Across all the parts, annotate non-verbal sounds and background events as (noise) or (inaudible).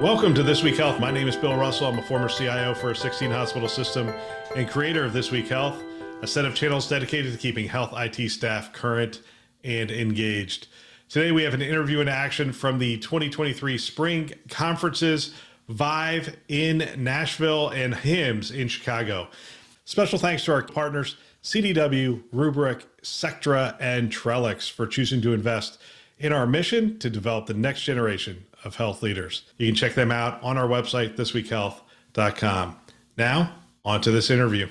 Welcome to This Week Health. My name is Bill Russell. I'm a former CIO for a 16 hospital system and creator of This Week Health, a set of channels dedicated to keeping health IT staff current and engaged. Today, we have an interview in action from the 2023 spring conferences Vive in Nashville and HIMSS in Chicago. Special thanks to our partners, CDW, Rubrik, Sectra, and Trellix, for choosing to invest in our mission to develop the next generation of health leaders. You can check them out on our website, thisweekhealth.com. Now, on to this interview.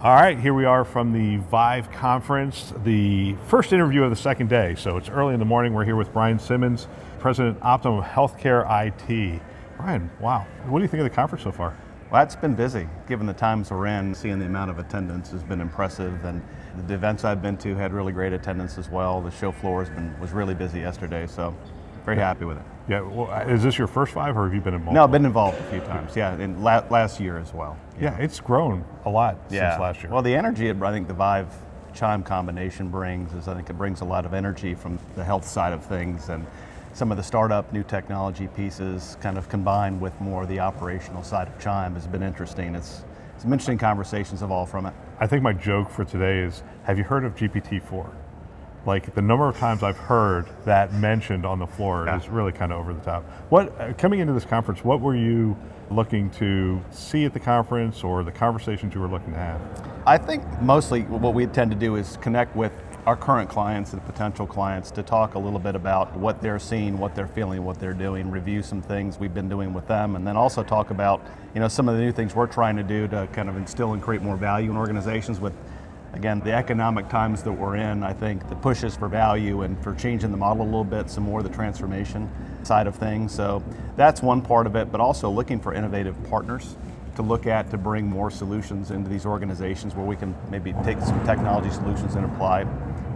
All right, here we are from the Vive conference, the first interview of the second day. So it's early in the morning. We're here with Brian Symonds, President Optimum Healthcare IT. Brian, wow. What do you think of the conference so far? Well, it's been busy. Given the times we're in, seeing the amount of attendance has been impressive, and the events I've been to had really great attendance as well. The show floor has been was really busy yesterday, so very happy with it. Yeah, well, is this your first Vive, or have you been involved? No, I've been involved a few times. Yeah, in la- last year as well. Yeah. yeah, it's grown a lot yeah. since last year. Well, the energy I think the Vive Chime combination brings is I think it brings a lot of energy from the health side of things and some of the startup new technology pieces kind of combined with more the operational side of Chime has been interesting. It's some interesting conversations evolved from it. I think my joke for today is, have you heard of GPT-4? Like the number of times I've heard that mentioned on the floor yeah. is really kind of over the top. What uh, coming into this conference, what were you looking to see at the conference or the conversations you were looking to have? I think mostly what we tend to do is connect with our current clients and potential clients to talk a little bit about what they're seeing, what they're feeling, what they're doing, review some things we've been doing with them, and then also talk about you know some of the new things we're trying to do to kind of instill and create more value in organizations with again the economic times that we're in i think the pushes for value and for changing the model a little bit some more of the transformation side of things so that's one part of it but also looking for innovative partners to look at to bring more solutions into these organizations where we can maybe take some technology solutions and apply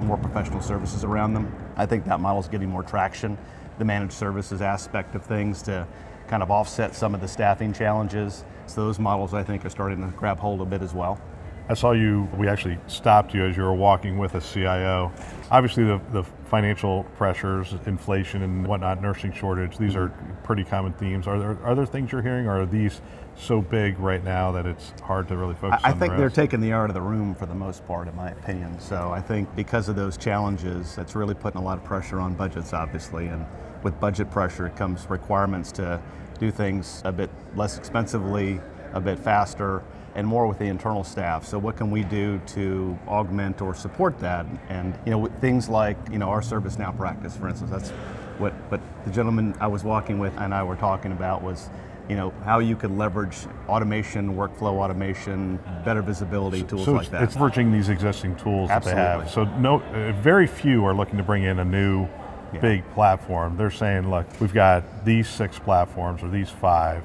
more professional services around them. I think that model is getting more traction. The managed services aspect of things to kind of offset some of the staffing challenges. So those models I think are starting to grab hold a bit as well. I saw you, we actually stopped you as you were walking with a CIO. Obviously, the, the financial pressures, inflation, and whatnot, nursing shortage, these are pretty common themes. Are there, are there things you're hearing, or are these so big right now that it's hard to really focus I, I think the they're taking the art of the room for the most part, in my opinion. So I think because of those challenges, that's really putting a lot of pressure on budgets, obviously. And with budget pressure it comes requirements to do things a bit less expensively, a bit faster and more with the internal staff. So what can we do to augment or support that? And you know, things like you know our ServiceNow practice, for instance. That's what. But the gentleman I was walking with and I were talking about was. You know how you could leverage automation, workflow automation, better visibility tools so like that. It's leveraging these existing tools Absolutely. that they have. So no, uh, very few are looking to bring in a new yeah. big platform. They're saying, look, we've got these six platforms or these five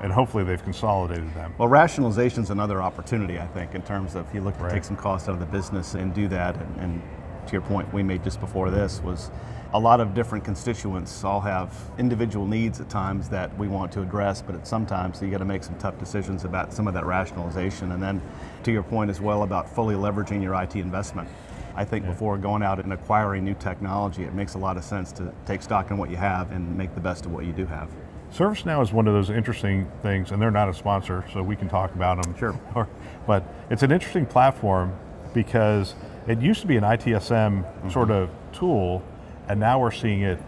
and hopefully they've consolidated them. Well, rationalization is another opportunity, I think, in terms of if you look to right. take some cost out of the business and do that. And, and, to your point, we made just before this was a lot of different constituents all have individual needs at times that we want to address, but at sometimes you got to make some tough decisions about some of that rationalization. And then to your point as well about fully leveraging your IT investment. I think yeah. before going out and acquiring new technology, it makes a lot of sense to take stock in what you have and make the best of what you do have. ServiceNow is one of those interesting things, and they're not a sponsor, so we can talk about them. Sure. (laughs) but it's an interesting platform because it used to be an ITSM mm-hmm. sort of tool, and now we're seeing it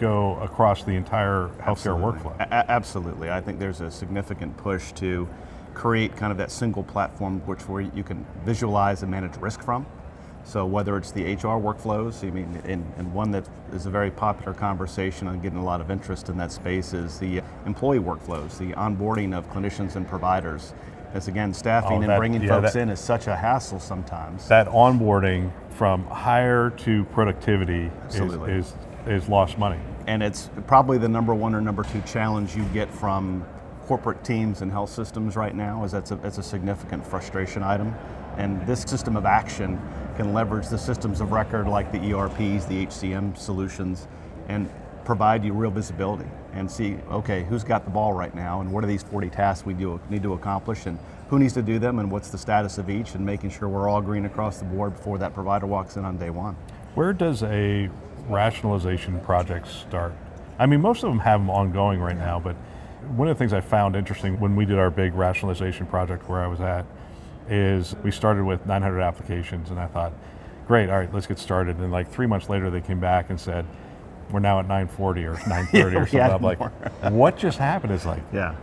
go across the entire healthcare absolutely. workflow. A- absolutely. I think there's a significant push to create kind of that single platform which where you can visualize and manage risk from. So whether it's the HR workflows, I mean, and, and, one that is a very popular conversation and getting a lot of interest in that space is the employee workflows, the onboarding of clinicians and providers. As again, staffing oh, that, and bringing yeah, folks that, in is such a hassle sometimes. That onboarding from hire to productivity is, is, is lost money. And it's probably the number one or number two challenge you get from corporate teams and health systems right now is that's a, that's a significant frustration item. And this system of action can leverage the systems of record like the ERPs, the HCM solutions, and provide you real visibility and see, okay, who's got the ball right now and what are these 40 tasks we do, need to accomplish and who needs to do them and what's the status of each and making sure we're all green across the board before that provider walks in on day one. Where does a rationalization project start? I mean, most of them have them ongoing right now, but one of the things I found interesting when we did our big rationalization project where I was at is we started with 900 applications and I thought, great, all right, let's get started. And like three months later, they came back and said, we're now at 940 or (laughs) 930 or something. I'm like, what just happened? Is like, yeah,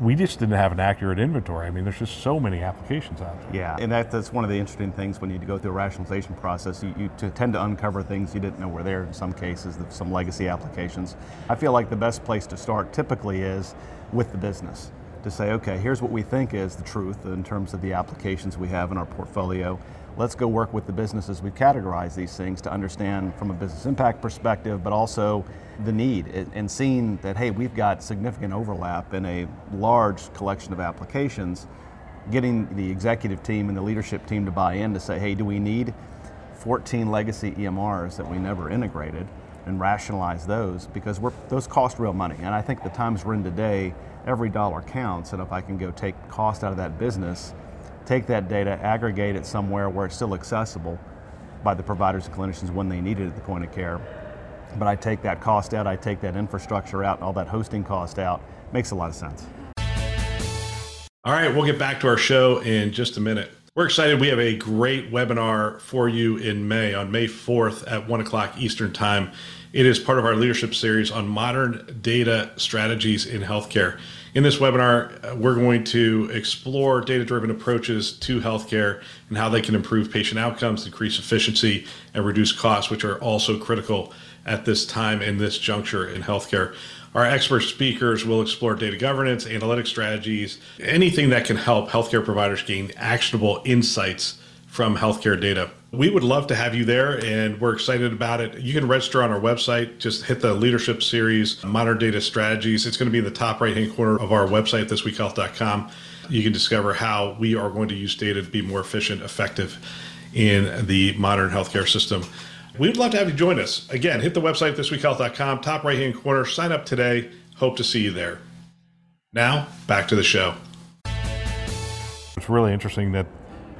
we just didn't have an accurate inventory. I mean, there's just so many applications out there. Yeah, and that, that's one of the interesting things when you go through a rationalization process. You, you tend to uncover things you didn't know were there in some cases, some legacy applications. I feel like the best place to start typically is with the business to say, okay, here's what we think is the truth in terms of the applications we have in our portfolio. Let's go work with the businesses we categorize these things to understand from a business impact perspective, but also the need. And seeing that, hey, we've got significant overlap in a large collection of applications, getting the executive team and the leadership team to buy in to say, hey, do we need 14 legacy EMRs that we never integrated and rationalize those? Because those cost real money. And I think the times we're in today, every dollar counts. And if I can go take cost out of that business, take that data, aggregate it somewhere where it's still accessible by the providers and clinicians when they need it at the point of care. But I take that cost out, I take that infrastructure out, all that hosting cost out. Makes a lot of sense. All right, we'll get back to our show in just a minute. We're excited. We have a great webinar for you in May, on May 4th at 1 o'clock Eastern Time. It is part of our leadership series on modern data strategies in healthcare. In this webinar, uh, we're going to explore data driven approaches to healthcare and how they can improve patient outcomes, increase efficiency, and reduce costs, which are also critical at this time in this juncture in healthcare. Our expert speakers will explore data governance, analytic strategies, anything that can help healthcare providers gain actionable insights from healthcare data. We would love to have you there, and we're excited about it. You can register on our website. Just hit the leadership series, Modern Data Strategies. It's going to be in the top right hand corner of our website, thisweekhealth.com. You can discover how we are going to use data to be more efficient, effective in the modern healthcare system. We'd love to have you join us. Again, hit the website, thisweekhealth.com, top right hand corner. Sign up today. Hope to see you there. Now, back to the show. It's really interesting that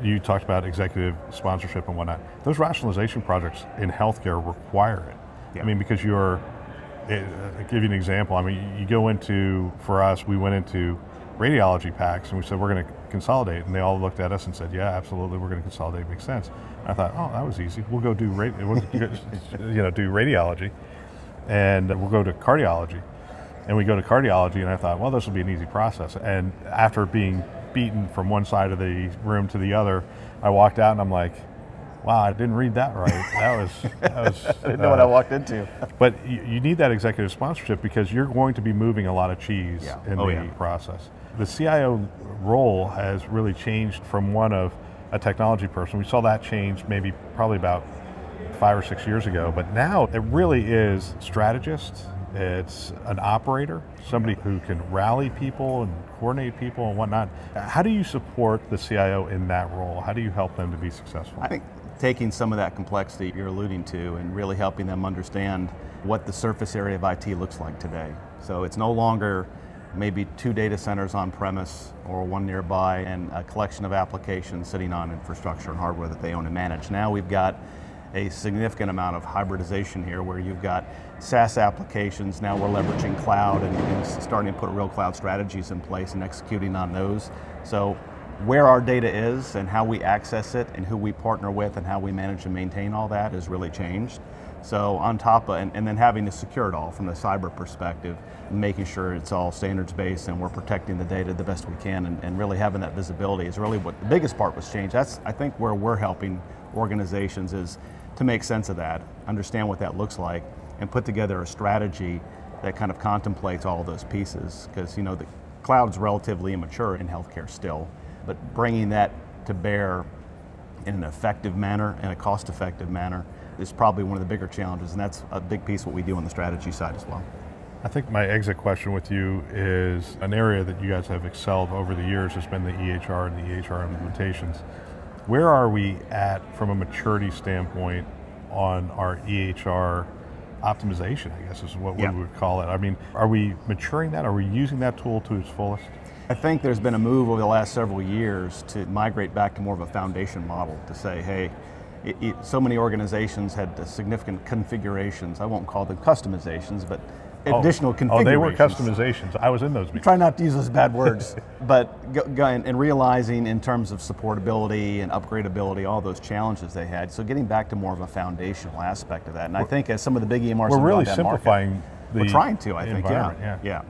you talked about executive sponsorship and whatnot. Those rationalization projects in healthcare require it. Yeah. I mean, because you're, eh, I'll give you an example. I mean, you go into, for us, we went into radiology packs and we said, we're going to consolidate. And they all looked at us and said, yeah, absolutely, we're going to consolidate. Makes sense. And I thought, oh, that was easy. We'll go do, (laughs) we'll, you know, do radiology and we'll go to cardiology. And we go to cardiology and I thought, well, this will be an easy process. And after being beaten from one side of the room to the other. I walked out and I'm like, wow, I didn't read that right. That was, that was (laughs) I didn't know what I uh, walked into. but you, you, need that executive sponsorship because you're going to be moving a lot of cheese yeah. in oh, the yeah. process. The CIO role has really changed from one of a technology person. We saw that change maybe probably about five or six years ago, but now it really is strategist it's an operator, somebody who can rally people and coordinate people and whatnot. How do you support the CIO in that role? How do you help them to be successful? I think taking some of that complexity you're alluding to and really helping them understand what the surface area of IT looks like today. So it's no longer maybe two data centers on premise or one nearby and a collection of applications sitting on infrastructure and hardware that they own and manage. Now we've got a significant amount of hybridization here where you've got SaaS applications, now we're leveraging cloud and, starting to put real cloud strategies in place and executing on those. So where our data is and how we access it and who we partner with and how we manage and maintain all that has really changed. So on top of, and, and then having to secure it all from the cyber perspective, making sure it's all standards based and we're protecting the data the best we can and, and really having that visibility is really what the biggest part was changed. That's, I think, where we're helping organizations is to make sense of that, understand what that looks like, and put together a strategy that kind of contemplates all of those pieces. Because you know the cloud's relatively immature in healthcare still, but bringing that to bear in an effective manner and a cost-effective manner is probably one of the bigger challenges, and that's a big piece of what we do on the strategy side as well. I think my exit question with you is an area that you guys have excelled over the years has been the EHR and the EHR mm-hmm. implementations. Where are we at from a maturity standpoint on our EHR optimization, I guess is what Yeah. we would call it. I mean, are we maturing that? Are we using that tool to its fullest? I think there's been a move over the last several years to migrate back to more of a foundation model to say, hey, it, it, so many organizations had significant configurations. I won't call them customizations, but oh, additional oh, configurations. Oh, they were customizations. I was in those meetings. Try not to use those bad words, (laughs) but go, go and, and realizing in terms of supportability and upgradability, all those challenges they had. So getting back to more of a foundational aspect of that. And I think as some of the big EMRs We're really down market, simplifying the we're trying to, I think, yeah. yeah. yeah.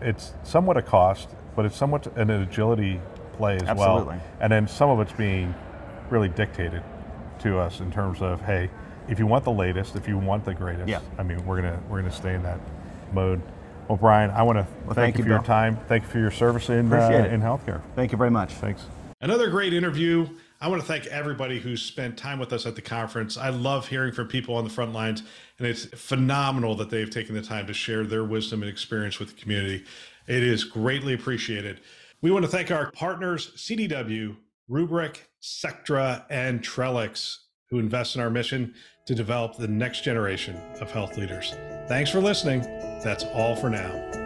It's somewhat a cost, but it's somewhat an agility play as Absolutely. well. And then some of it's being really dictated to us in terms of, hey, if you want the latest, if you want the greatest, Yeah. I mean, we're gonna we're gonna stay in that mode. Well, Brian, I want to thank, thank you you, for your time. Thank you for your service in uh, in healthcare. Thank you very much. Thanks. Another great interview. I want to thank everybody who spent time with us at the conference. I love hearing from people on the front lines, and it's phenomenal that they've taken the time to share their wisdom and experience with the community. It is greatly appreciated. We want to thank our partners, CDW, Rubrik, Sectra, and Trellix, who invest in our mission to develop the next generation of health leaders. Thanks for listening. That's all for now.